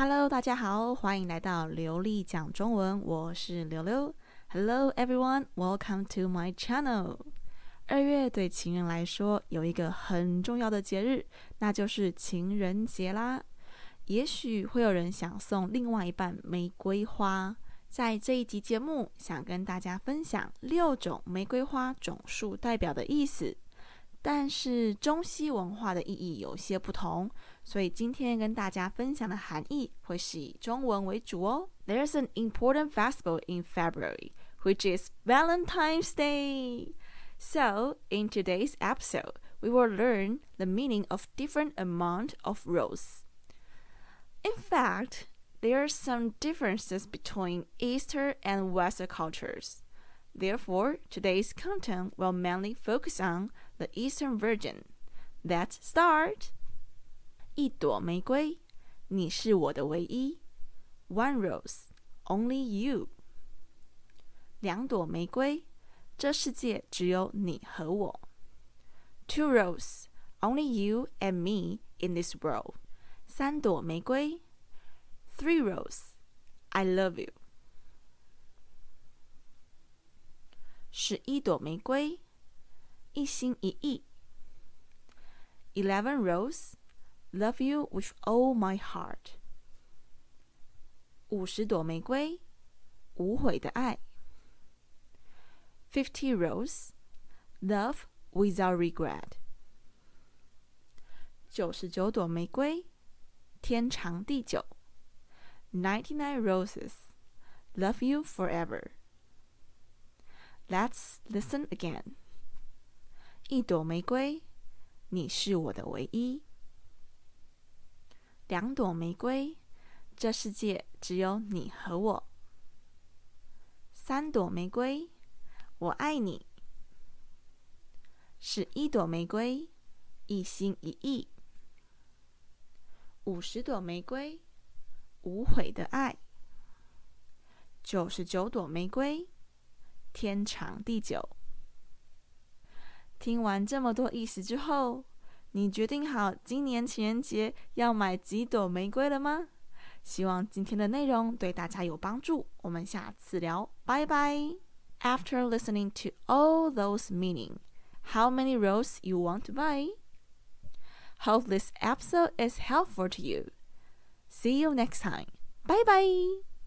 Hello，大家好，欢迎来到流利讲中文，我是刘刘。Hello everyone, welcome to my channel. 二月对情人来说有一个很重要的节日，那就是情人节啦。也许会有人想送另外一半玫瑰花，在这一集节目，想跟大家分享六种玫瑰花种数代表的意思。但是中西文化的意义有些不同，所以今天跟大家分享的含义会是以中文为主哦。There's an important festival in February, which is Valentine's Day. So, in today's episode, we will learn the meaning of different amount of rose. In fact, there are some differences between Easter and Western cultures. Therefore, today's content will mainly focus on the Eastern version. Let's start. 一朵玫瑰，你是我的唯一。One rose, only you. 两朵玫瑰，这世界只有你和我。Two roses, only you and me in this world. 三朵玫瑰，Three roses, I love you. 十一朵玫瑰，一心一意。Eleven roses, love you with all my heart. 五十朵玫瑰，无悔的爱。Fifty roses, love without regret. 九十九朵玫瑰，天长地久。Ninety nine roses, love you forever. Let's listen again. 一朵玫瑰，你是我的唯一。两朵玫瑰，这世界只有你和我。三朵玫瑰，我爱你。十一朵玫瑰，一心一意。五十朵玫瑰，无悔的爱。九十九朵玫瑰。天长地久。听完这么多意思之后，你决定好今年情人节要买几朵玫瑰了吗？希望今天的内容对大家有帮助。我们下次聊，拜拜。After listening to all those meaning, how many roses you want to buy? Hope this episode is helpful to you. See you next time. Bye bye.